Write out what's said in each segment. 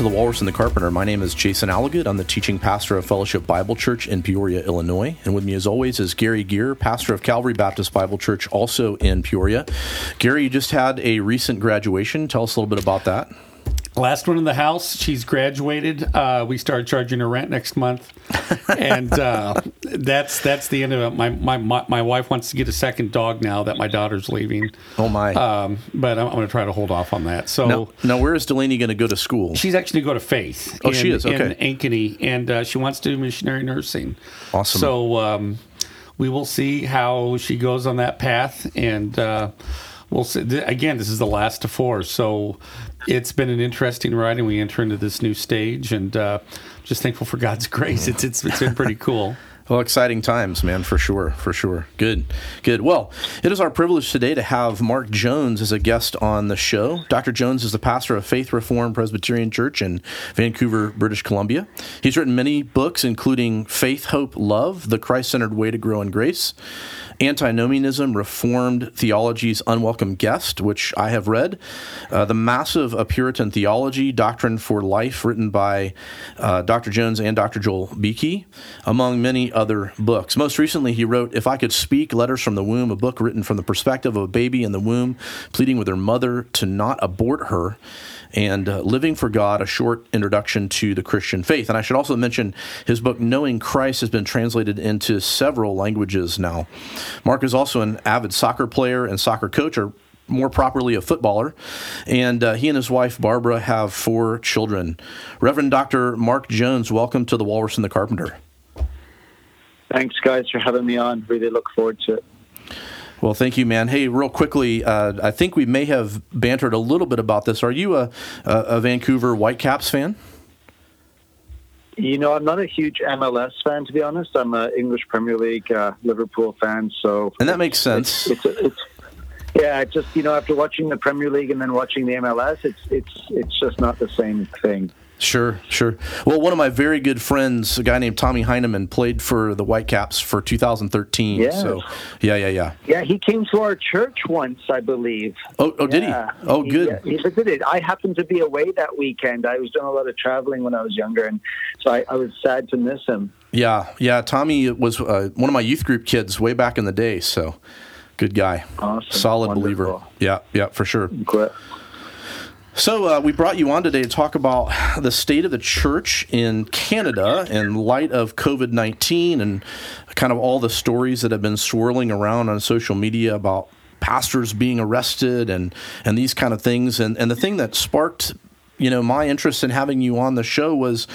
to the Walrus and the Carpenter. My name is Jason Alligood. I'm the teaching pastor of Fellowship Bible Church in Peoria, Illinois. And with me, as always, is Garry Gear, pastor of Calvary Baptist Bible Church, also in Peoria. Garry, you just had a recent graduation. Tell us a little bit about that. Last one in the house. She's graduated. Uh, we start charging her rent next month, and uh, that's that's the end of it. My, my my my wife wants to get a second dog now that my daughter's leaving. Oh my! Um, but I'm, I'm going to try to hold off on that. So now, now where is Delaney going to go to school? She's actually going to go to Faith. Oh, in, she is okay. in Ankeny, and uh, she wants to do missionary nursing. Awesome. So um, we will see how she goes on that path, and uh, we'll see. Again, this is the last of four, so it's been an interesting ride, and we enter into this new stage, and uh, just thankful for God's grace. It's it's it's been pretty cool. Well, exciting times, man, for sure, for sure. Good, good. Well, it is our privilege today to have Mark Jones as a guest on the show. Dr. Jones is the pastor of Faith Reformed Presbyterian Church in Vancouver, British Columbia. He's written many books, including Faith, Hope, Love, The Christ Centered Way to Grow in Grace, Antinomianism, Reformed Theology's Unwelcome Guest, which I have read, uh, The Massive A Puritan Theology, Doctrine for Life, written by uh, Dr. Jones and Dr. Joel Beeke, among many other books. Most recently, he wrote If I Could Speak Letters from the Womb, a book written from the perspective of a baby in the womb, pleading with her mother to not abort her and uh, Living for God, a short introduction to the Christian faith. And I should also mention his book, Knowing Christ, has been translated into several languages now. Mark is also an avid soccer player and soccer coach, or more properly, a footballer. And uh, he and his wife, Barbara, have four children. Reverend Dr. Mark Jones, welcome to The Walrus and the Carpenter. Thanks, guys, for having me on. Really look forward to it. Well, thank you, man. Hey, real quickly, uh, I think we may have bantered a little bit about this. Are you a, a, Vancouver Whitecaps fan? You know, I'm not a huge MLS fan, to be honest. I'm an English Premier League uh, Liverpool fan, so and that makes sense. It's, it's, it's, yeah, just you know, after watching the Premier League and then watching the MLS, it's it's it's just not the same thing. Sure, sure. Well, one of my very good friends, a guy named Tommy Heinemann, played for the Whitecaps for 2013. Yes. So, yeah, yeah, yeah. Yeah, he came to our church once, I believe. Oh, oh did yeah. he? Oh, good. He, he visited. I happened to be away that weekend. I was doing a lot of traveling when I was younger, and so I, I was sad to miss him. Yeah, yeah. Tommy was uh, one of my youth group kids way back in the day. So, good guy. Awesome. Solid Wonderful. believer. Yeah, yeah, for sure. Great. So, uh, we brought you on today to talk about the state of the church in Canada in light of COVID 19 and kind of all the stories that have been swirling around on social media about pastors being arrested and, and these kind of things. And, and the thing that sparked you know, my interest in having you on the show was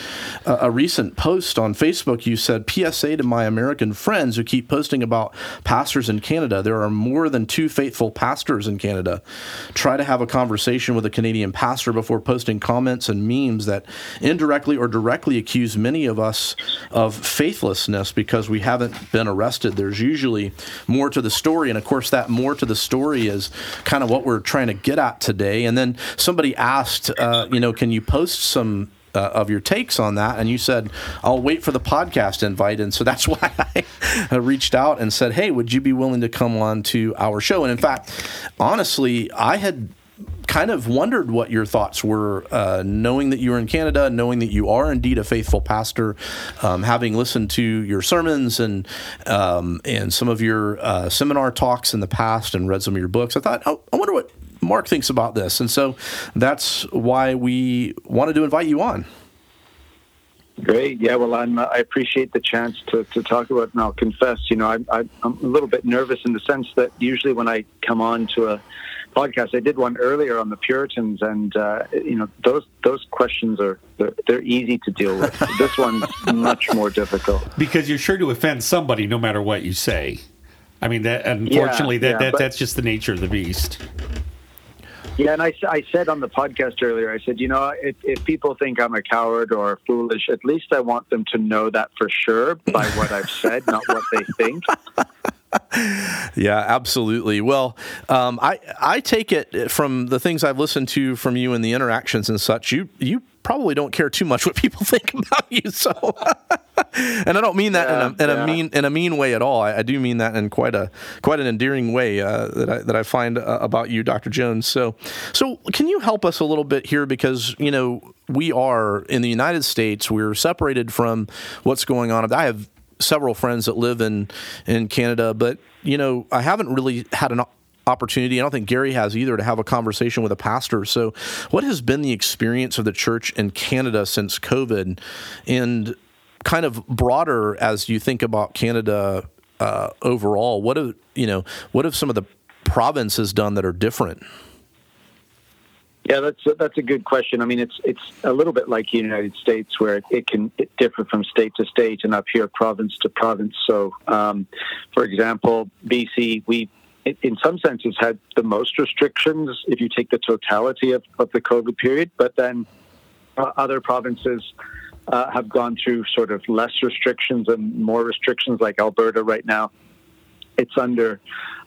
a, recent post on Facebook. You said, PSA to my American friends who keep posting about pastors in Canada. There are more than two faithful pastors in Canada. Try to have a conversation with a Canadian pastor before posting comments and memes that indirectly or directly accuse many of us of faithlessness because we haven't been arrested. There's usually more to the story. And of course, that more to the story is kind of what we're trying to get at today. And then somebody asked, uh, you know, can you post some uh, of your takes on that. And you said, I'll wait for the podcast invite. And so that's why I reached out and said, Hey, would you be willing to come on to our show? And in fact, honestly, I had kind of wondered what your thoughts were, uh, knowing that you were in Canada, knowing that you are indeed a faithful pastor, um, having listened to your sermons and um, and some of your uh, seminar talks in the past and read some of your books. I thought, oh, I wonder what Mark thinks about this. And so that's why we wanted to invite you on. Great. Yeah. Well, I'm. Uh, I appreciate the chance to, to talk about. It. And I'll confess, you know, I, I, I'm a little bit nervous in the sense that usually when I come on to a podcast, I did one earlier on the Puritans, and uh, you know, those those questions are they're, they're easy to deal with. this one's much more difficult because you're sure to offend somebody no matter what you say. I mean, that unfortunately, Yeah, that, yeah, that but- that's just the nature of the beast. Yeah, and I, I said on the podcast earlier, I said, you know, if, if people think I'm a coward or foolish, at least I want them to know that for sure by what I've said, not what they think. Yeah, absolutely. Well, um, I I take it from the things I've listened to from you and the interactions and such. You you probably don't care too much what people think about you. So, and I don't mean that Yeah, in, a, in yeah. a mean in a mean way at all. I, I do mean that in quite a quite an endearing way uh, that I that I find uh, about you, Dr. Jones. So, so can you help us a little bit here because you know we are in the United States, we're separated from what's going on. I have several friends that live in in Canada, but you know, I haven't really had an opportunity. I don't think Garry has either to have a conversation with a pastor. So, what has been the experience of the church in Canada since COVID, and kind of broader as you think about Canada uh, overall? What have you know? What have some of the provinces done that are different? Yeah, that's a, that's a good question. I mean, it's it's a little bit like the United States, where it can it differ from state to state, and up here, province to province. So, um, for example, BC, we in some senses had the most restrictions if you take the totality of, of the COVID period, but then uh, other provinces uh, have gone through sort of less restrictions and more restrictions, like Alberta right now. It's under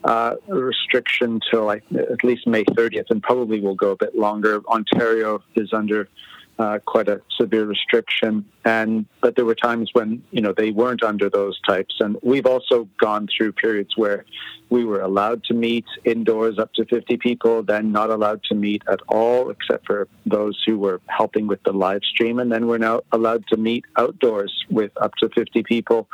uh, restriction till like at least May 30th, and probably will go a bit longer. Ontario is under uh, quite a severe restriction. And but there were times when you know they weren't under those types. And we've also gone through periods where we were allowed to meet indoors up to 50 people, then not allowed to meet at all, except for those who were helping with the live stream. And then we're now allowed to meet outdoors with up to 50 people.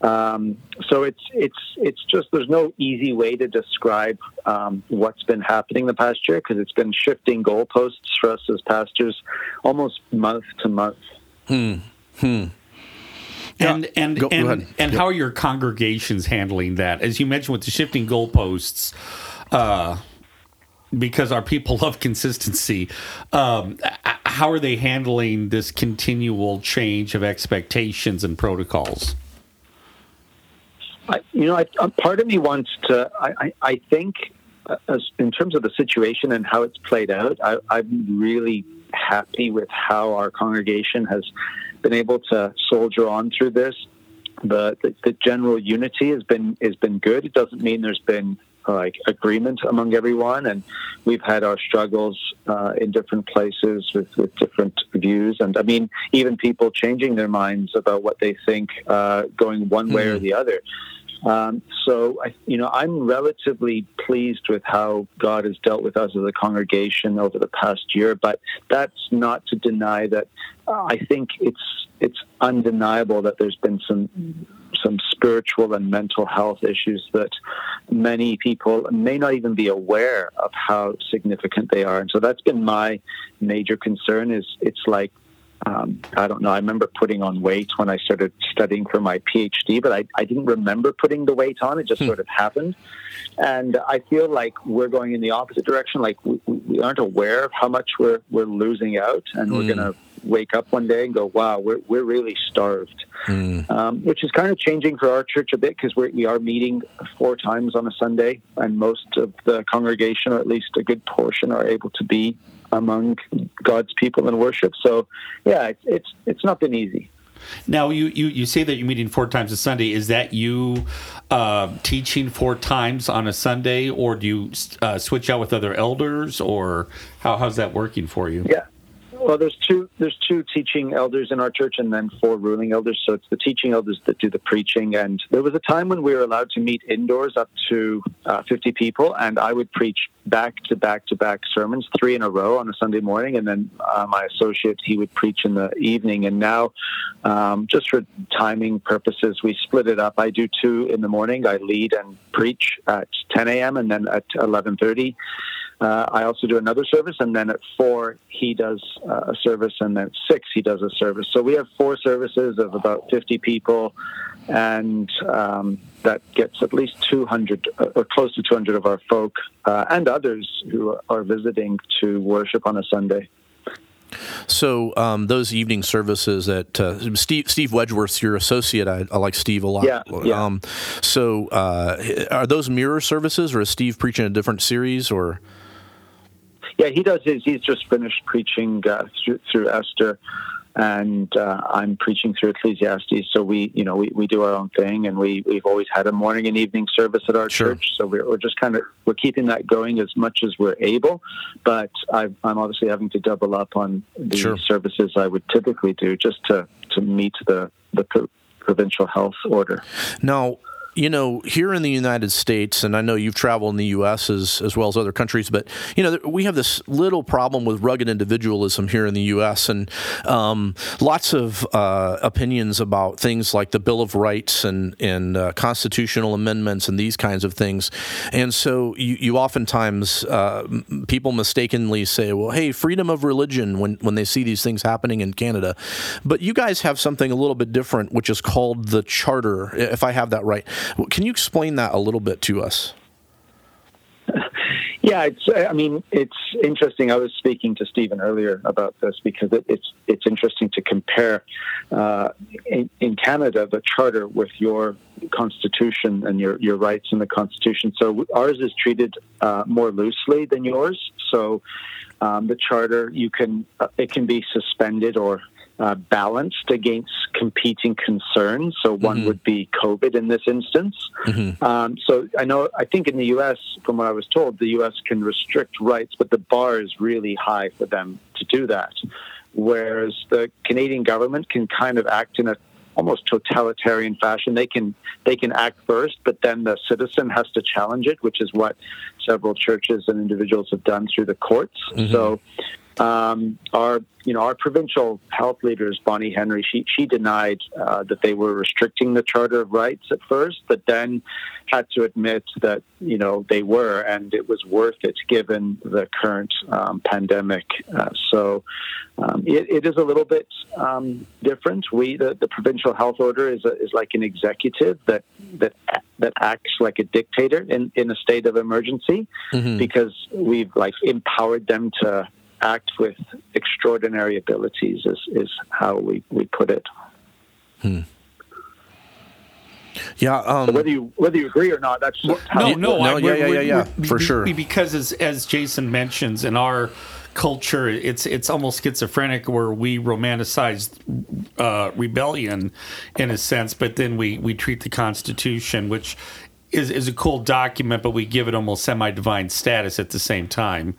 Um, so it's it's it's just there's no easy way to describe um, what's been happening the past year because it's been shifting goalposts for us as pastors almost month to month. Hmm. Hmm. And and go, and, go and how are your congregations handling that? As you mentioned with the shifting goalposts, uh, because our people love consistency. Um, how are they handling this continual change of expectations and protocols? I, you know, I, part of me wants to. I, I, I think, uh, as in terms of the situation and how it's played out, I, I'm really happy with how our congregation has been able to soldier on through this. The, the, the general unity has been has been good. It doesn't mean there's been like agreement among everyone, and we've had our struggles uh, in different places with, with different views. And I mean, even people changing their minds about what they think, uh, going one way mm-hmm. or hmm. the other. Um, so, I, you know, I'm relatively pleased with how God has dealt with us as a congregation over the past year. But that's not to deny that uh, I think it's it's undeniable that there's been some some spiritual and mental health issues that many people may not even be aware of how significant they are. And so that's been my major concern. Is it's like um, I don't know. I remember putting on weight when I started studying for my PhD, but I, I didn't remember putting the weight on. It just hmm. sort of happened. And I feel like we're going in the opposite direction. Like we, we aren't aware of how much we're, we're losing out, and we're going to wake up one day and go, wow, we're, we're really starved, mm. um, which is kind of changing for our church a bit because we are meeting four times on a Sunday, and most of the congregation, or at least a good portion, are able to be among God's people in worship. So, yeah, it's it's, it's not been easy. Now you, you, you say that you're meeting four times a Sunday. Is that you uh, teaching four times on a Sunday, or do you uh, switch out with other elders, or how, how's that working for you? Yeah, well, there's two there's two teaching elders in our church, and then four ruling elders. So it's the teaching elders that do the preaching. And there was a time when we were allowed to meet indoors up to uh, 50 people, and I would preach back to back to back sermons, three in a row on a Sunday morning, and then uh, my associate he would preach in the evening. And now, um, just for timing purposes, we split it up. I do two in the morning. I lead and preach at 10 a.m. and then at 11:30. Uh, I also do another service, and then at four he does uh, a service, and then at six he does a service. So we have four services of about 50 people, and um, that gets at least 200 uh, or close to 200 of our folk uh, and others who are visiting to worship on a Sunday. So um, those evening services that uh, Steve Steve Wedgeworth's your associate. I, I, like Steve a lot. Yeah. yeah. Um, so uh, are those mirror services, or is Steve preaching a different series, or? Yeah, he does his. He's just finished preaching uh, through, through Esther, and uh, I'm preaching through Ecclesiastes. So we, you know, we, we do our own thing, and we we've always had a morning and evening service at our sure. church. So we're, we're just kind of we're keeping that going as much as we're able. But i am obviously having to double up on the sure. services I would typically do just to to meet the the provincial health order. Now, you know, here in the United States, and I know you've traveled in the U.S. as, as well as other countries, but, you know, we have this little problem with rugged individualism here in the U.S. and um, lots of uh, opinions about things like the Bill of Rights and, and uh, constitutional amendments and these kinds of things. And so you, you oftentimes, uh, people mistakenly say, well, hey, freedom of religion when, when they see these things happening in Canada. But you guys have something a little bit different, which is called the Charter, if I have that right. Can you explain that a little bit to us? Yeah, it's. I mean, it's interesting. I was speaking to Stephen earlier about this because it, it's it's interesting to compare uh, in, in, Canada the charter with your constitution and your your rights in the constitution. So ours is treated uh, more loosely than yours. So um, the charter you can uh, it can be suspended or uh, balanced against competing concerns. So one mm-hmm. would be COVID in this instance. Mm-hmm. Um, so I know, I think in the U.S., from what I was told, the U.S. can restrict rights, but the bar is really high for them to do that. Whereas the Canadian government can kind of act in a almost totalitarian fashion. They can they can act first, but then the citizen has to challenge it, which is what several churches and individuals have done through the courts. Mm-hmm. So um, our you know our provincial health leaders, Bonnie Henry, she she denied uh, that they were restricting the Charter of Rights at first, but then had to admit that you know they were, and it was worth it given the current um, pandemic. Uh, so um, it, it is a little bit um, different. We the, the provincial health order is a, is like an executive that that that acts like a dictator in in a state of emergency mm-hmm. because we've like empowered them to act with extraordinary abilities is, is how we, we put it. Hmm. Yeah. Um, whether you whether you agree or not, that's no, no, no, I, yeah, yeah, yeah, yeah, for sure. Because as as Jason mentions, in our culture, it's it's almost schizophrenic where we romanticize uh, rebellion in a sense, but then we we treat the Constitution, which is is a cool document, but we give it almost semi divine status at the same time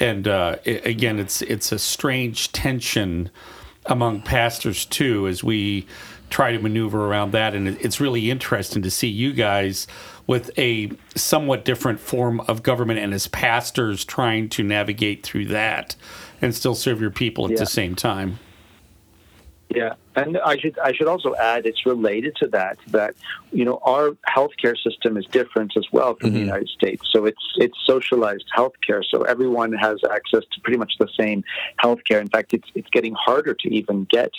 and uh, it, again, it's it's a strange tension among pastors too, as we try to maneuver around that. And it's really interesting to see you guys with a somewhat different form of government and as pastors trying to navigate through that and still serve your people at yeah. the same time. Yeah, and I should I should also add it's related to that that you know our healthcare system is different as well from mm-hmm. the United States. So it's it's socialized healthcare, so everyone has access to pretty much the same healthcare. In fact, it's it's getting harder to even get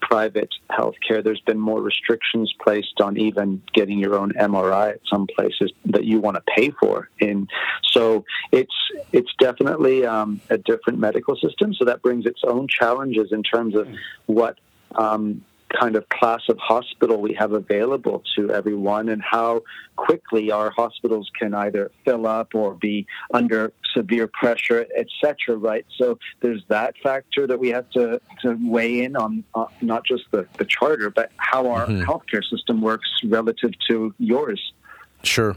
private healthcare. There's been more restrictions placed on even getting your own MRI at some places that you want to pay for. In so it's it's definitely um, a different medical system. So that brings its own challenges in terms of what um, kind of class of hospital we have available to everyone and how quickly our hospitals can either fill up or be under severe pressure, etc. Right. So there's that factor that we have to, to weigh in on, uh, not just the, the charter, but how our mm-hmm. healthcare system works relative to yours. Sure.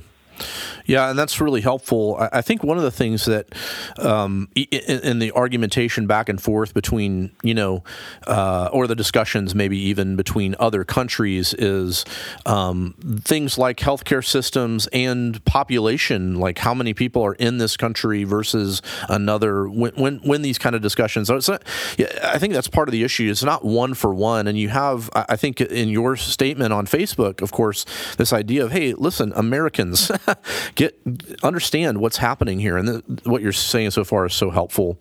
Yeah, and that's really helpful. I think one of the things that um, in, the argumentation back and forth between you know, uh, or the discussions maybe even between other countries is um, things like healthcare systems and population, like how many people are in this country versus another. When when, when these kind of discussions, not, I think that's part of the issue. It's not one for one, and you have I think in your statement on Facebook, of course, this idea of hey, listen, Americans. get understand what's happening here, and the, what you're saying so far is so helpful.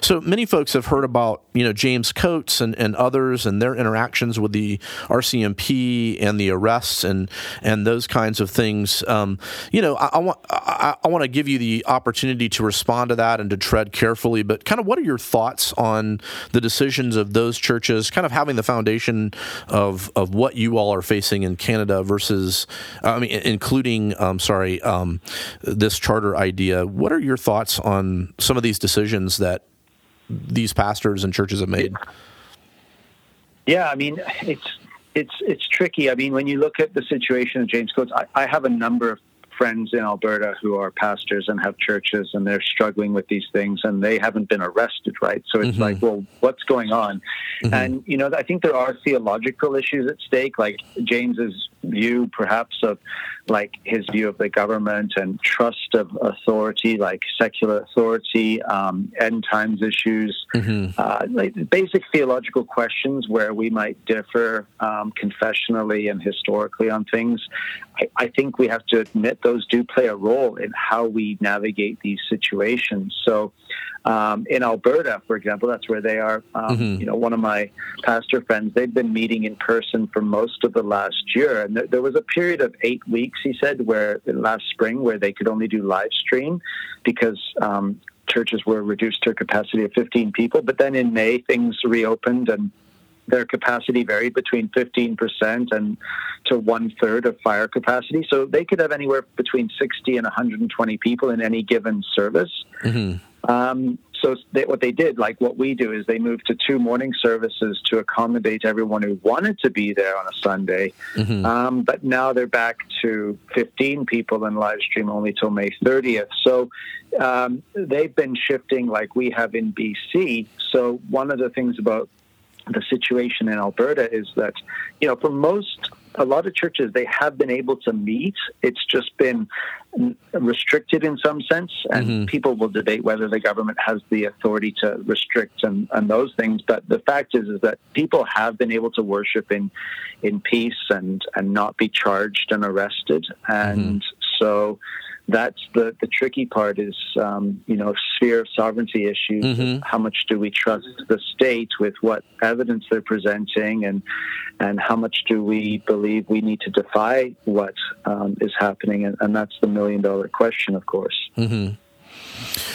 So many folks have heard about you know James Coates and, and others and their interactions with the RCMP and the arrests and and those kinds of things. Um, you know, I, I want I, I want to give you the opportunity to respond to that and to tread carefully. But kind of, what are your thoughts on the decisions of those churches, kind of having the foundation of of what you all are facing in Canada versus, I mean, including, um, sorry sorry, um, this charter idea. What are your thoughts on some of these decisions that these pastors and churches have made? Yeah, I mean, it's it's it's tricky. I mean, when you look at the situation of James Coates, I, I have a number of friends in Alberta who are pastors and have churches and they're struggling with these things and they haven't been arrested, right? So it's mm-hmm. like, well, what's going on? Mm-hmm. And, you know, I think there are theological issues at stake. Like James is view, perhaps, of like his view of the government and trust of authority, like secular authority, um, end times issues, mm-hmm. uh, like basic theological questions where we might differ um, confessionally and historically on things. I, I, think we have to admit those do play a role in how we navigate these situations. So, um, in Alberta, for example, that's where they are. Um, mm-hmm. You know, one of my pastor friends, they've been meeting in person for most of the last year, and there, there was a period of eight weeks, he said, where last spring where they could only do live stream because um, churches were reduced to a capacity of 15 people. But then in May, things reopened and their capacity varied between 15% and to one third of fire capacity. So they could have anywhere between 60 and 120 people in any given service. Mm-hmm. Um, so they, what they did, like what we do, is they moved to two morning services to accommodate everyone who wanted to be there on a Sunday. Mm-hmm. Um, but now they're back to 15 people in live stream only till May 30th. So um, they've been shifting like we have in BC. So one of the things about the situation in Alberta is that, you know, for most a lot of churches they have been able to meet. It's just been restricted in some sense, and mm-hmm. people will debate whether the government has the authority to restrict and, and those things. But the fact is, is that people have been able to worship in in peace and and not be charged and arrested, and mm-hmm. so that's the, the tricky part is, um, you know, sphere of sovereignty issues. Mm-hmm. How much do we trust the state with what evidence they're presenting and, and how much do we believe we need to defy what um, is happening? And, and, that's the million dollar question, of course. Mm-hmm.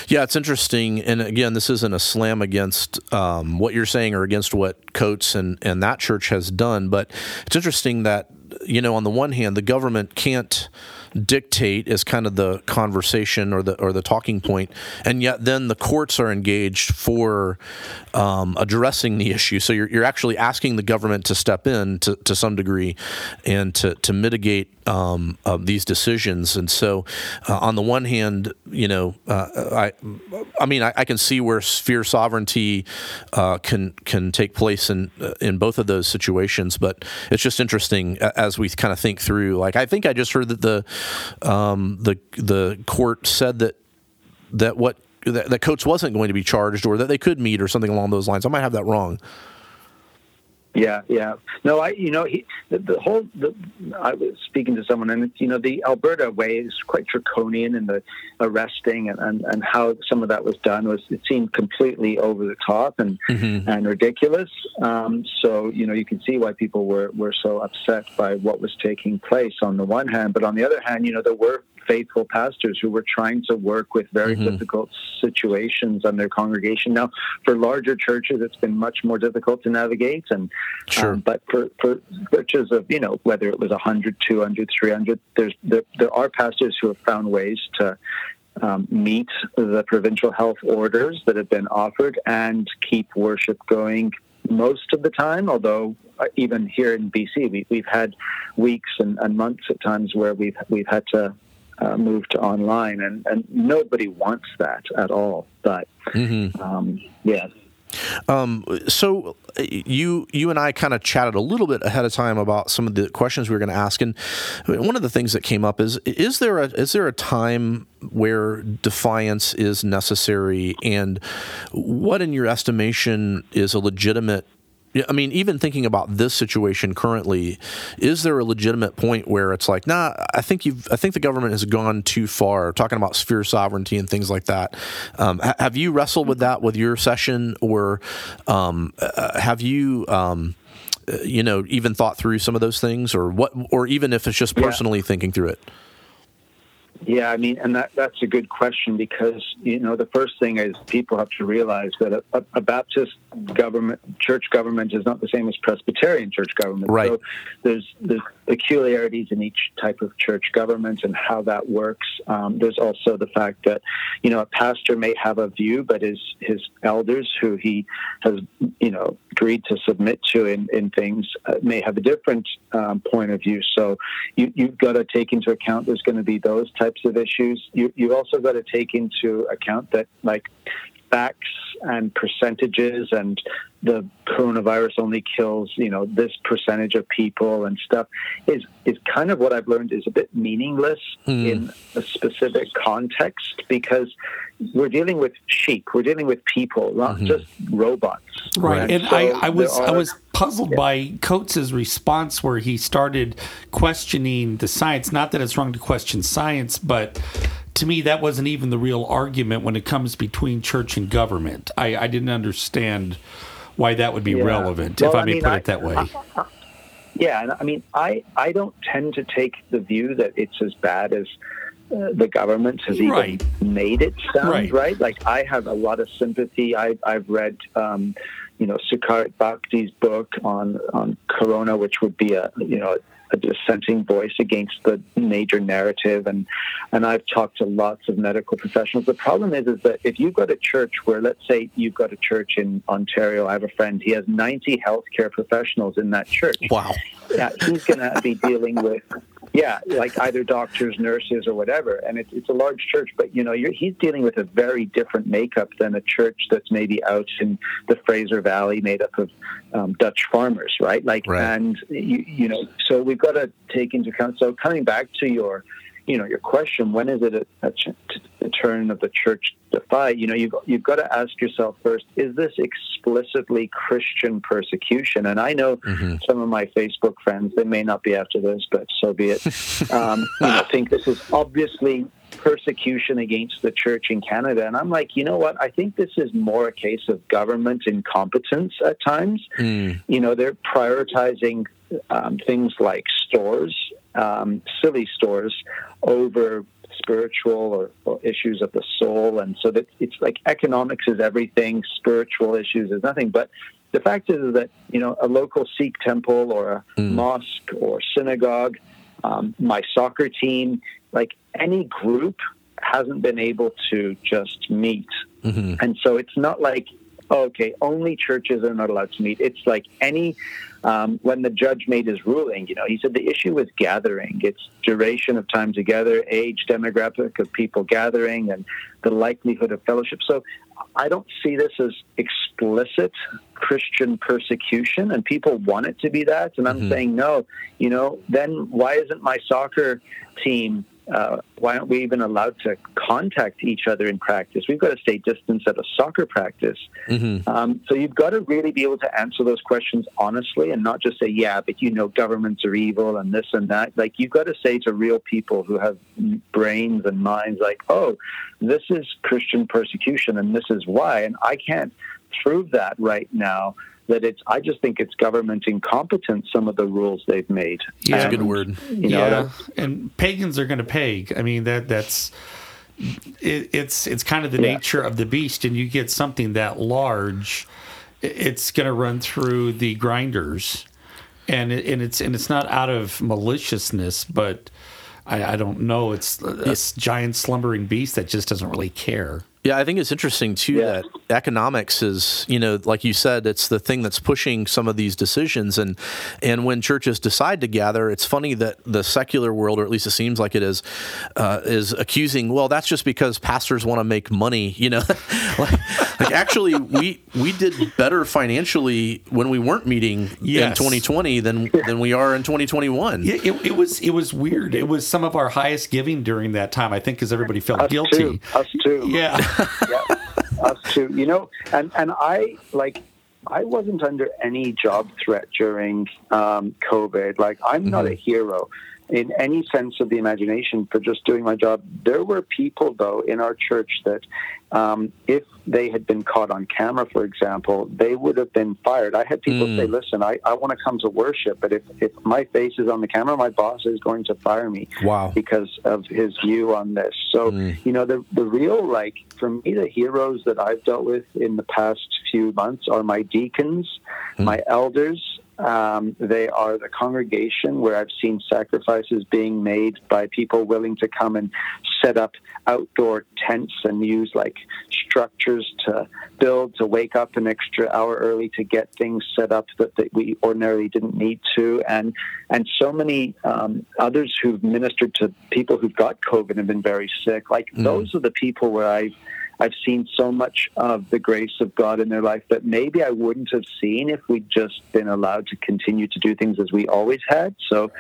Yeah, it's interesting. And again, this isn't a slam against um, what you're saying or against what Coates and, and that church has done, but it's interesting that, you know, on the one hand, the government can't dictate as kind of the conversation or the or the talking point, and yet then the courts are engaged for um, addressing the issue. So you're, you're actually asking the government to step in to, to some degree and to, to mitigate um, uh, these decisions. And so, uh, on the one hand, you know, uh, I, I mean, I, I, can see where sphere sovereignty uh, can can take place in uh, in both of those situations. But it's just interesting as we kind of think through. Like, I think I just heard that the um, the the court said that that what that, that Coates wasn't going to be charged or that they could meet or something along those lines. I might have that wrong. Yeah, yeah. No, I, you know, he, the, the whole, the, I was speaking to someone and, you know, the Alberta way is quite draconian in the arresting and, and, and how some of that was done was, it seemed completely over the top and, mm-hmm. and ridiculous. Um, so, you know, you can see why people were, were so upset by what was taking place on the one hand, but on the other hand, you know, there were faithful pastors who were trying to work with very mm-hmm. difficult situations on their congregation. Now, for larger churches, it's been much more difficult to navigate. And sure. um, but for, for churches of you know whether it was 100, 200, 300, there's there, there are pastors who have found ways to um, meet the provincial health orders that have been offered and keep worship going most of the time, although uh, even here in BC, we, have had weeks and, and, months at times where we've we've had to uh, move to online, and, and nobody wants that at all. But mm-hmm. um, yeah. Um, so you you and I kind of chatted a little bit ahead of time about some of the questions we were going to ask, and one of the things that came up is is there a is there a time where defiance is necessary, and what, in your estimation, is a legitimate yeah, I mean, even thinking about this situation currently, is there a legitimate point where it's like, nah, I think you've, I think the government has gone too far, talking about sphere sovereignty and things like that. Um, ha- have you wrestled with that with your session, or um, uh, have you? Um, uh, you know, even thought through some of those things, or what, or even if it's just personally yeah. thinking through it. Yeah, I mean, and that that's a good question because you know the first thing is people have to realize that a, a, Baptist government, church government, is not the same as Presbyterian church government. Right. So there's there's peculiarities in each type of church government and how that works. Um, there's also the fact that you know a pastor may have a view, but his his elders, who he has you know agreed to submit to in in things, uh, may have a different um, point of view. So you you've got to take into account there's going to be those types of issues. You, you've also got to take into account that, like, facts and percentages and the coronavirus only kills you know this percentage of people and stuff is is kind of what I've learned is a bit meaningless mm. in a specific context because we're dealing with sheep we're dealing with people not mm-hmm. just robots right and, and so I, I was are, I was puzzled yeah. by Coates's response where he started questioning the science not that it's wrong to question science but to me, that wasn't even the real argument when it comes between church and government. I, I didn't understand why that would be yeah. relevant, well, if I, I may mean, put I, it that way. Yeah, and I mean, I, I don't tend to take the view that it's as bad as uh, the government has right. even made it sound, right. right. Like, I have a lot of sympathy. I, I've read, um, you know, Sucharit Bhakdi's book on, on Corona, which would be a, you know, a dissenting voice against the major narrative, and and I've talked to lots of medical professionals. The problem is, is that if you've got a church where, let's say, you've got a church in Ontario, I have a friend, he has 90 healthcare professionals in that church. Wow. Yeah, he's going to be dealing with yeah, like either doctors, nurses, or whatever. And it's, it's a large church, but you know, he's dealing with a very different makeup than a church that's maybe out in the Fraser Valley, made up of um, Dutch farmers, right? Like, right. and you, you know, so we've got to take into account. So coming back to your you know your question when is it a, a, a turn of the church to fight you know you've, you've got to ask yourself first is this explicitly christian persecution and i know mm-hmm. some of my facebook friends they may not be after this but so be it um, you know, think this is obviously persecution against the church in canada and i'm like you know what i think this is more a case of government incompetence at times mm. you know they're prioritizing um, things like stores um, silly stores over spiritual or, or, issues of the soul. And so that it's like economics is everything, spiritual issues is nothing. But the fact is that, you know, a local Sikh temple or a mm. mosque or synagogue, um, my soccer team, like any group hasn't been able to just meet. Mm-hmm. And so it's not like okay, only churches are not allowed to meet. It's like any, um, when the judge made his ruling, you know, he said the issue was gathering. It's duration of time together, age, demographic of people gathering, and the likelihood of fellowship. So I don't see this as explicit Christian persecution, and people want it to be that. And I'm mm-hmm. saying, no, you know, then why isn't my soccer team uh, why aren't we even allowed to contact each other in practice? We've got to stay distance at a soccer practice. Mm-hmm. Um, so you've got to really be able to answer those questions honestly and not just say, yeah, but you know, governments are evil and this and that. Like you've got to say to real people who have brains and minds, like, oh, this is Christian persecution and this is why. And I can't prove that right now that it's I just think it's government incompetence some of the rules they've made. Yeah, that's a good word. You know, yeah, and pagans are going to pay. I mean that that's it, it's it's kind of the yeah. nature of the beast, and you get something that large, it's going to run through the grinders, and it, and it's and it's not out of maliciousness, but. I, I don't know. It's this giant slumbering beast that just doesn't really care. Yeah, I think it's interesting too yeah. that economics is, you know, like you said, it's the thing that's pushing some of these decisions. And and when churches decide to gather, it's funny that the secular world, or at least it seems like it is, uh, is accusing. Well, that's just because pastors want to make money. You know, like, like, actually, we we did better financially when we weren't meeting yes. in 2020 than than we are in 2021. Yeah, it, it, was it was weird. It was some of our highest giving during that time. I think because everybody felt Us guilty. Too. Us too. Yeah yeah, us too. You know, and and I like I wasn't under any job threat during um, COVID. Like I'm mm-hmm. not a hero in any sense of the imagination for just doing my job. There were people, though, in our church that um, if they had been caught on camera, for example, they would have been fired. I had people mm. say, listen, I, I want to come to worship, but if, if my face is on the camera, my boss is going to fire me wow. because of his view on this. So, mm. you know, the, the real, like, for me, the heroes that I've dealt with in the past few months are my deacons, mm. my elders, um, they are the congregation where I've seen sacrifices being made by people willing to come and set up outdoor tents and use like structures to build to wake up an extra hour early to get things set up that, that we ordinarily didn't need to and and so many um, others who've ministered to people who've got COVID and been very sick like mm. those are the people where I've I've seen so much of the grace of God in their life that maybe I wouldn't have seen if we'd just been allowed to continue to do things as we always had. So,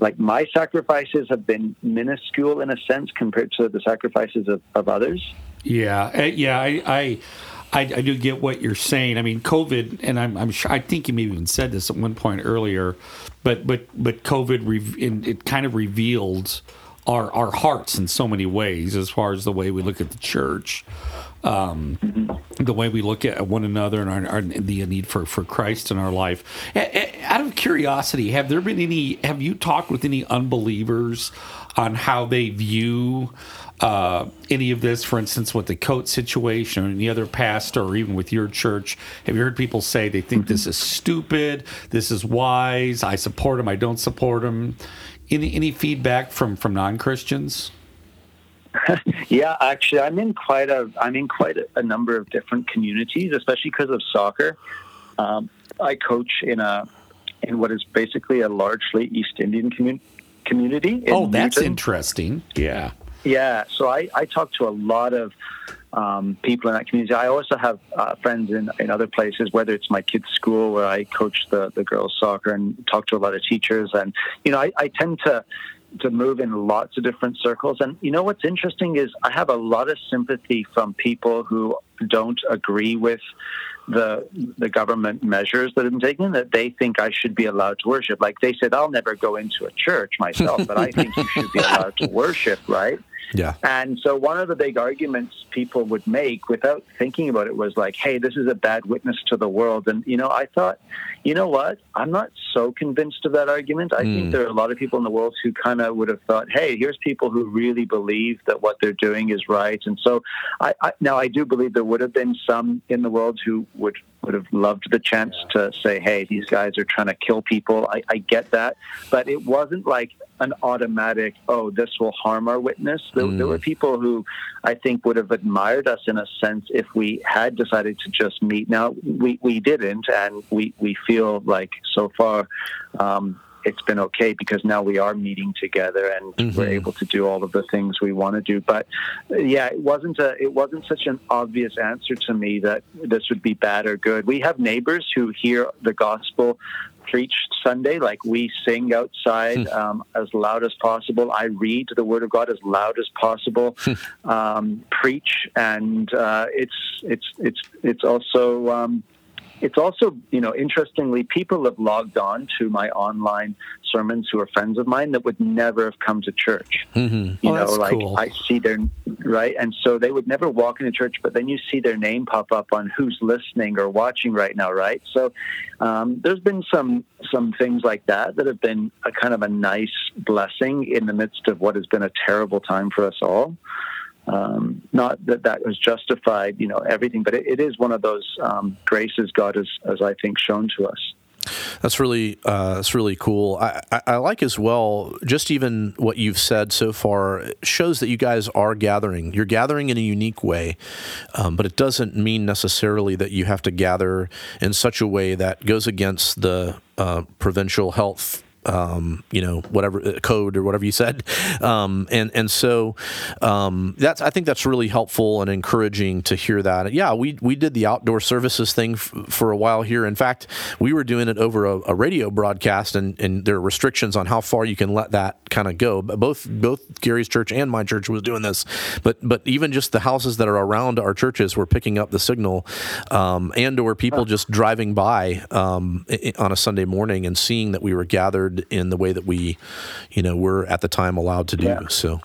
like my sacrifices have been minuscule in a sense compared to the sacrifices of, of others. Yeah, uh, yeah, I, I, I, I do get what you're saying. I mean, COVID, and I'm, I'm sure, I think you maybe even said this at one point earlier, but but but COVID, re- it kind of revealed our our hearts in so many ways, as far as the way we look at the church, um, the way we look at one another, and our, our, the need for for Christ in our life. Out of curiosity, have there been any? Have you talked with any unbelievers on how they view? Uh, any of this, for instance, with the Coates situation or any other pastor or even with your church? Have you heard people say they think this is stupid, this is wise, I support them, I don't support them? Any any feedback from from non Christians? yeah, actually, I'm in quite a I'm in quite a, a number of different communities, especially because of soccer. Um, I coach in a in what is basically a largely East Indian commun- community. oh, that's Newton. interesting. Yeah. Yeah, so I, I talk to a lot of um, people in that community. I also have uh, friends in, in other places, whether it's my kids' school where I coach the, the girls' soccer and talk to a lot of teachers. And, you know, I, I tend to to move in lots of different circles. And you know what's interesting is I have a lot of sympathy from people who don't agree with the the government measures that have been taken that they think I should be allowed to worship. Like they said, I'll never go into a church myself, but I think you should be allowed to worship, right? Yeah. And so one of the big arguments people would make without thinking about it was like, hey, this is a bad witness to the world. And, you know, I thought, you know what? I'm not so convinced of that argument. I mm. think hmm. there are a lot of people in the world who kind of would have thought, hey, here's people who really believe that what they're doing is right. And so I, I now I do believe there would have been some in the world who would would have loved the chance to say, hey, these guys are trying to kill people. I, I get that. But it wasn't like an automatic, oh, this will harm our witness. There, mm. there, were mm. people who I think would have admired us in a sense if we had decided to just meet. Now, we, we didn't, and we, we feel like so far um, it's been okay because now we are meeting together and mm-hmm. we're able to do all of the things we want to do. But yeah, it wasn't a it wasn't such an obvious answer to me that this would be bad or good. We have neighbors who hear the gospel preached Sunday. Like we sing outside hmm. um, as loud as possible. I read the Word of God as loud as possible. Hmm. um, preach, and uh, it's it's it's it's also um, it's also, you know, interestingly, people have logged on to my online sermons who are friends of mine that would never have come to church. Mm-hmm. You oh, know, like cool. I see their right, and so they would never walk into church, but then you see their name pop up on who's listening or watching right now, right? So um, there's been some some things like that that have been a kind of a nice blessing in the midst of what has been a terrible time for us all. Um, not that that was justified, you know, everything, but it, it is one of those um, graces God has, as I think, shown to us. That's really uh, that's really cool. I, I, like as well. Just even what you've said so far shows that you guys are gathering. You're gathering in a unique way, um, but it doesn't mean necessarily that you have to gather in such a way that goes against the uh, provincial health um, you know, whatever uh, code or whatever you said. Um, and and so um, that's I think that's really helpful and encouraging to hear that. Yeah, we we did the outdoor services thing f- for a while here. In fact, we were doing it over a, a radio broadcast, and, and there are restrictions on how far you can let that kind of go. But both both Garry's church and my church was doing this. But but even just the houses that are around our churches were picking up the signal, um, and or people just driving by um, on a Sunday morning and seeing that we were gathered in the way that we, you know, were at the time allowed to do. Yeah. So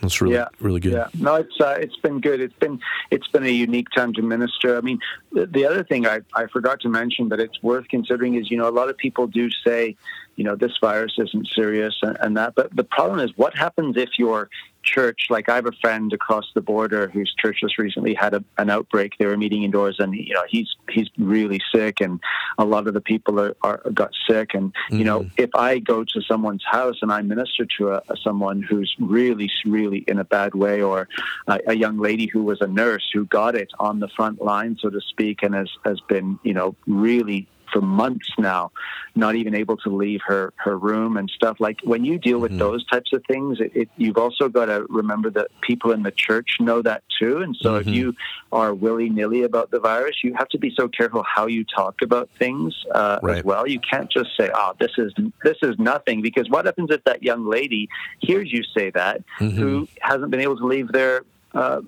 that's really yeah. really good. Yeah, no, it's uh, it's been good. It's been it's been a unique time to minister. I mean, the, the other thing I, I forgot to mention, but it's worth considering is you know a lot of people do say, you know, this virus isn't serious and, and that, but the problem is what happens if you're church, like I have a friend across the border whose church just recently had a, an outbreak. They were meeting indoors, and you know he's he's really sick, and a lot of the people are, are got sick. And mm-hmm. you know, mm-hmm. if I go to someone's house and I minister to a, a someone who's really really in a bad way, or a, a young lady who was a nurse who got it on the front line, so to speak, and has has been you know really for months now, not even able to leave her her room and stuff. Like when you deal with mm-hmm. those types of things, it, it, you've also got to remember that people in the church know that too. And so mm-hmm. if you are willy nilly about the virus, you have to be so careful how you talk about things uh, right. as well. You can't just say, "Oh, this is this is nothing," because what happens if that young lady hears you say that, mm-hmm. who hasn't been able to leave their uh,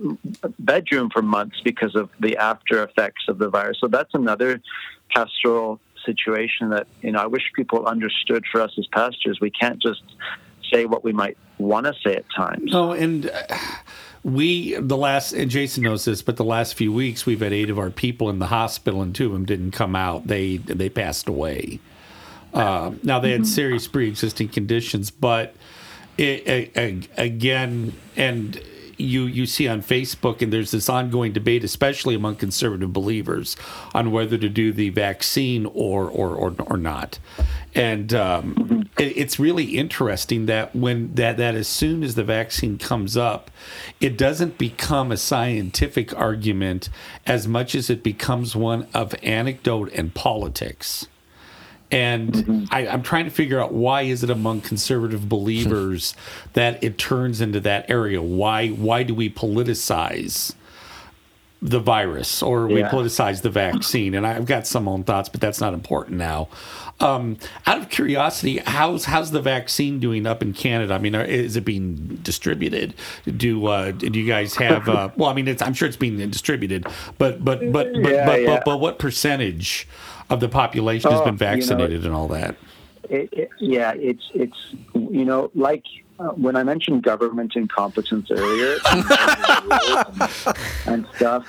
bedroom for months because of the after effects of the virus. So that's another pastoral situation that you know I wish people understood. For us as pastors, we can't just say what we might want to say at times. No, and. Uh, we the last and Jason knows this, but the last few weeks we've had eight of our people in the hospital, and two of them didn't come out. They they passed away. Uh, now they had mm-hmm. serious pre-existing conditions, but it, it, again, and you you see on Facebook, and there's this ongoing debate, especially among conservative believers, on whether to do the vaccine or or or, or not. And um, it, it's really interesting that when that that as soon as the vaccine comes up, it doesn't become a scientific argument as much as it becomes one of anecdote and politics and mm-hmm. I, am trying to figure out why is it among conservative believers that it turns into that area? Why why do we politicize the virus or we yeah. politicize the vaccine? And I've got some own thoughts, but that's not important now. Um, out of curiosity, how's how's the vaccine doing up in Canada? I mean, is it being distributed? Do uh, do you guys have? Uh, well, I mean, I'm sure it's being distributed, but but but but yeah, but, yeah. but, but what percentage? Of the population has been vaccinated you know, and all that. It, it, yeah, it's it's you know like uh, when I mentioned government incompetence earlier and, and, stuff,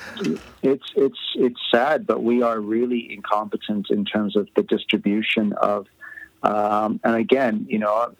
it's it's it's sad, but we are really incompetent in terms of the distribution of. Um, and again, you know,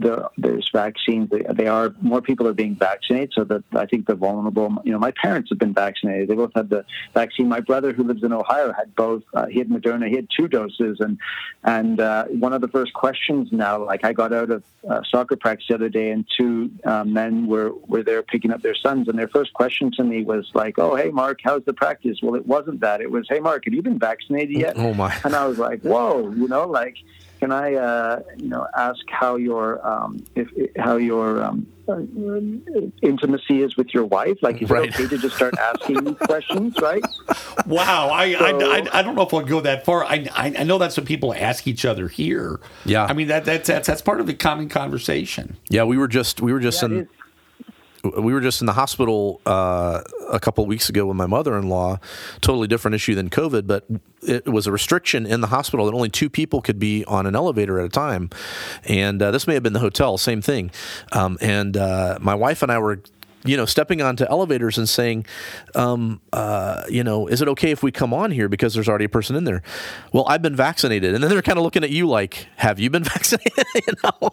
it, the, there's vaccines. They, they, are more people are being vaccinated, so that I think the vulnerable. You know, my parents have been vaccinated. They both had the vaccine. My brother, who lives in Ohio, had both. Uh, he had Moderna. He had two doses, and and uh, one of the first questions now, like I got out of uh, soccer practice the other day, and two uh, men were were there picking up their sons, and their first question to me was like, "Oh, hey, Mark, how's the practice?" Well, it wasn't that. It was, "Hey, Mark, have you been vaccinated yet?" Oh my! And I was like, "Whoa," you know, like can I, uh, you know, ask how your um, if, how your um, uh, intimacy is with your wife? Like, is right. it okay to just start asking these questions? Right? Wow, I, so, I, I, I, don't know if I'll go that far. I, I know that's what people ask each other here. Yeah, I mean that that's that's, that's part of the common conversation. Yeah, we were just we were just yeah, in we were just in the hospital uh, a couple of weeks ago with my mother-in-law. Totally different issue than COVID, but it was a restriction in the hospital that only two people could be on an elevator at a time. And uh, this may have been the hotel, same thing. Um, and uh, my wife and I were you know, stepping onto elevators and saying, um, uh, you know, is it okay if we come on here because there's already a person in there? Well, I've been vaccinated, and then they're kind of looking at you like, have you been vaccinated? you know?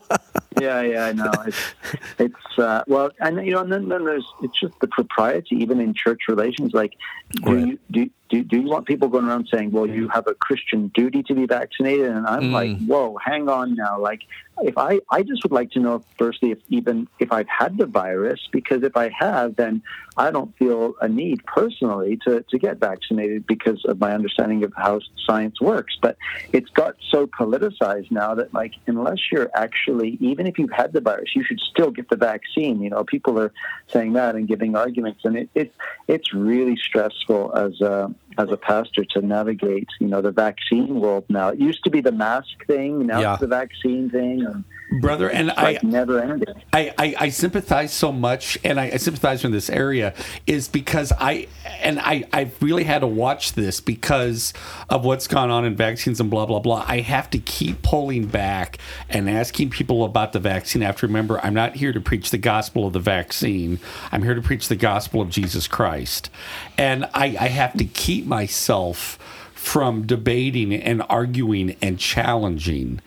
Yeah, yeah, I know. It's, it's uh, well, and you know, and then, then there's it's just the propriety, even in church relations. Like, do right. you do, do, do you want people going around saying, well, you have a Christian duty to be vaccinated? And I'm mm. like, whoa, hang on now. Like, if I, I just would like to know, firstly, if even if I've had the virus, because if I have, then I don't feel a need personally to, to get vaccinated because of my understanding of how science works. But it's got so politicized now that, like, unless you're actually, even if you've had the virus, you should still get the vaccine. You know, people are saying that and giving arguments, and it, it it's really stressful as a as a pastor to navigate, you know, the vaccine world now. It used to be the mask thing, now yeah. it's the vaccine thing. And Brother, and like I never ended. I, I, I, sympathize so much, and I, I sympathize from this area is because I and I I really had to watch this because of what's gone on in vaccines and blah blah blah. I have to keep pulling back and asking people about the vaccine. I have to remember, I'm not here to preach the gospel of the vaccine. I'm here to preach the gospel of Jesus Christ, and I, I have to keep myself from debating and arguing and challenging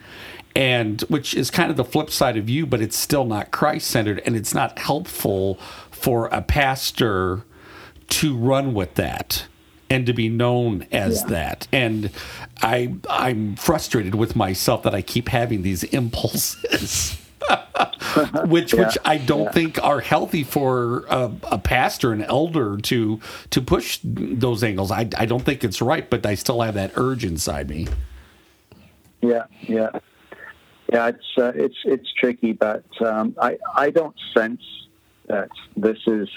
and which is kind of the flip side of you but it's still not christ-centered and it's not helpful for a pastor to run with that and to be known as yeah. that and i i'm frustrated with myself that i keep having these impulses which yeah. which I don't yeah. think are healthy for a, a, pastor, an elder to to push those angles. I I don't think it's right, but I still have that urge inside me. Yeah, yeah, yeah. It's uh, it's it's tricky, but um, I I don't sense that this is.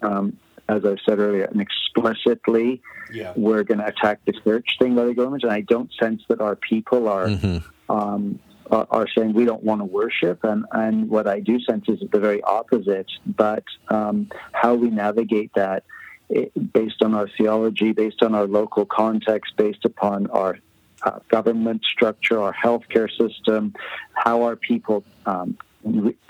Um, as I said earlier, an explicitly yeah. we're going to attack the church thing by the government, and I don't sense that our people are mm-hmm. um, are saying we don't want to worship, and and what I do sense is the very opposite. But um, how we navigate that, it, based on our theology, based on our local context, based upon our uh, government structure, our healthcare system, how our people um,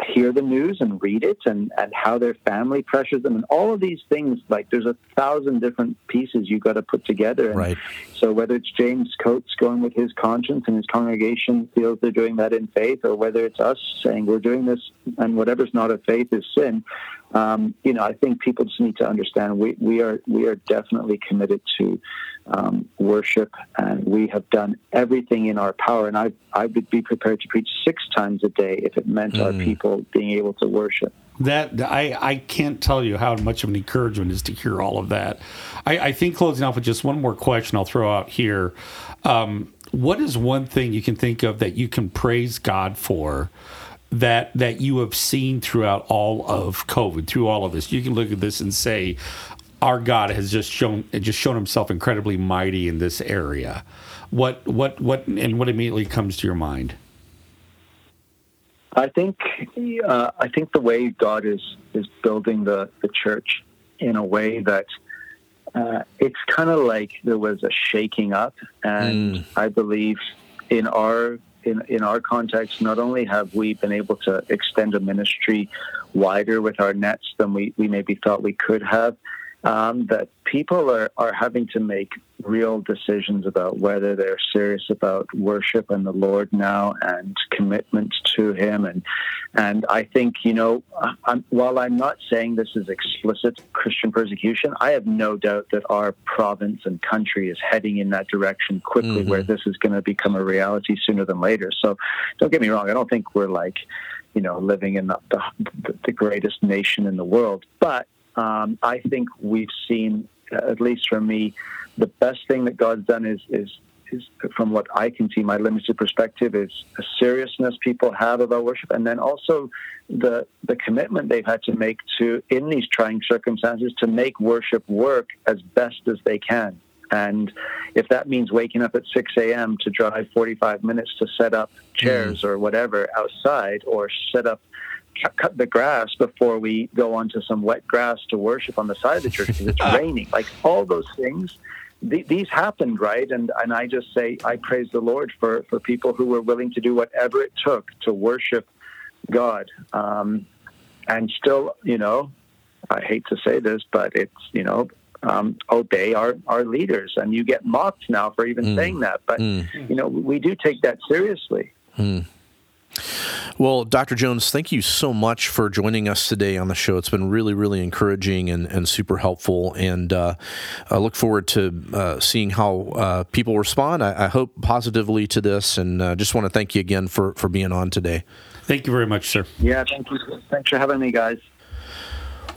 hear the news and read it and, and how their family pressures them and all of these things like there's a thousand different pieces you got to put together. And right. so whether it's james coates going with his conscience and his congregation feels they're doing that in faith or whether it's us saying we're doing this and whatever's not of faith is sin um, you know i think people just need to understand we, we are we are definitely committed to um, worship, and we have done everything in our power. And I, I would be prepared to preach six times a day if it meant mm. our people being able to worship. That I, I can't tell you how much of an encouragement is to hear all of that. I, I think closing off with just one more question I'll throw out here. Um, what is one thing you can think of that you can praise God for? That that you have seen throughout all of COVID, through all of this. You can look at this and say, our God has just shown just shown Himself incredibly mighty in this area. What what what and what immediately comes to your mind? I think uh, I think the way God is is building the the church in a way that uh, it's kind of like there was a shaking up, and mm. I believe in our in, in our context, not only have we been able to extend a ministry wider with our nets than we, we maybe thought we could have, um, that people are, are having to make real decisions about whether they're serious about worship and the Lord now and commitment to Him. And and I think you know, I'm, while I'm not saying this is explicit Christian persecution, I have no doubt that our province and country is heading in that direction quickly, mm-hmm. where this is going to become a reality sooner than later. So don't get me wrong, I don't think we're like you know living in the, the, the greatest nation in the world, but um, I think we've seen, uh, at least for me, the best thing that God's done is is is from what I can see, my limited perspective is a seriousness people have about worship, and then also the the commitment they've had to make to in these trying circumstances to make worship work as best as they can. And if that means waking up at 6 a.m. to drive 45 minutes to set up chairs mm. or whatever outside, or set up cut the grass before we go onto some wet grass to worship on the side of the church because it's raining. Like all those things, th- these happened, right? And and I just say I praise the Lord for for people who were willing to do whatever it took to worship God. Um, and still, you know, I hate to say this, but it's you know um, obey our, our leaders. And you get mocked now for even mm. saying that. But, mm. you know, we do take that seriously. Mm. Well, Dr. Jones, thank you so much for joining us today on the show. It's been really, really encouraging and, and super helpful. And uh, I look forward to uh, seeing how uh, people respond. I, I, hope positively to this. And uh, just want to thank you again for, for being on today. Thank you very much, sir. Yeah, thank you. Thanks for having me, guys.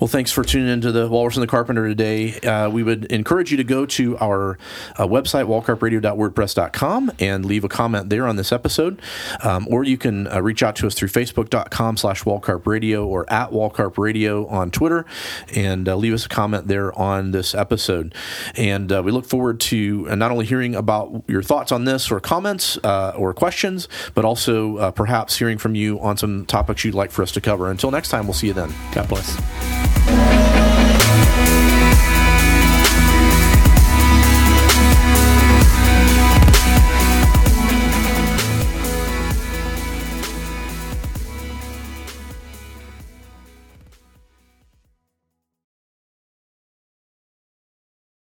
Well, thanks for tuning into the Walrus and the Carpenter today. Uh, we would encourage you to go to our uh, website, wallcarpradio.wordpress.com, and leave a comment there on this episode. Um, or you can uh, reach out to us through facebook.com slash wallcarpradio or at wallcarpradio on Twitter and uh, leave us a comment there on this episode. And uh, we look forward to uh, not only hearing about your thoughts on this or comments or questions, but also perhaps hearing from you on some topics you'd like for us to cover. Until next time, we'll see you then. God bless. Bye.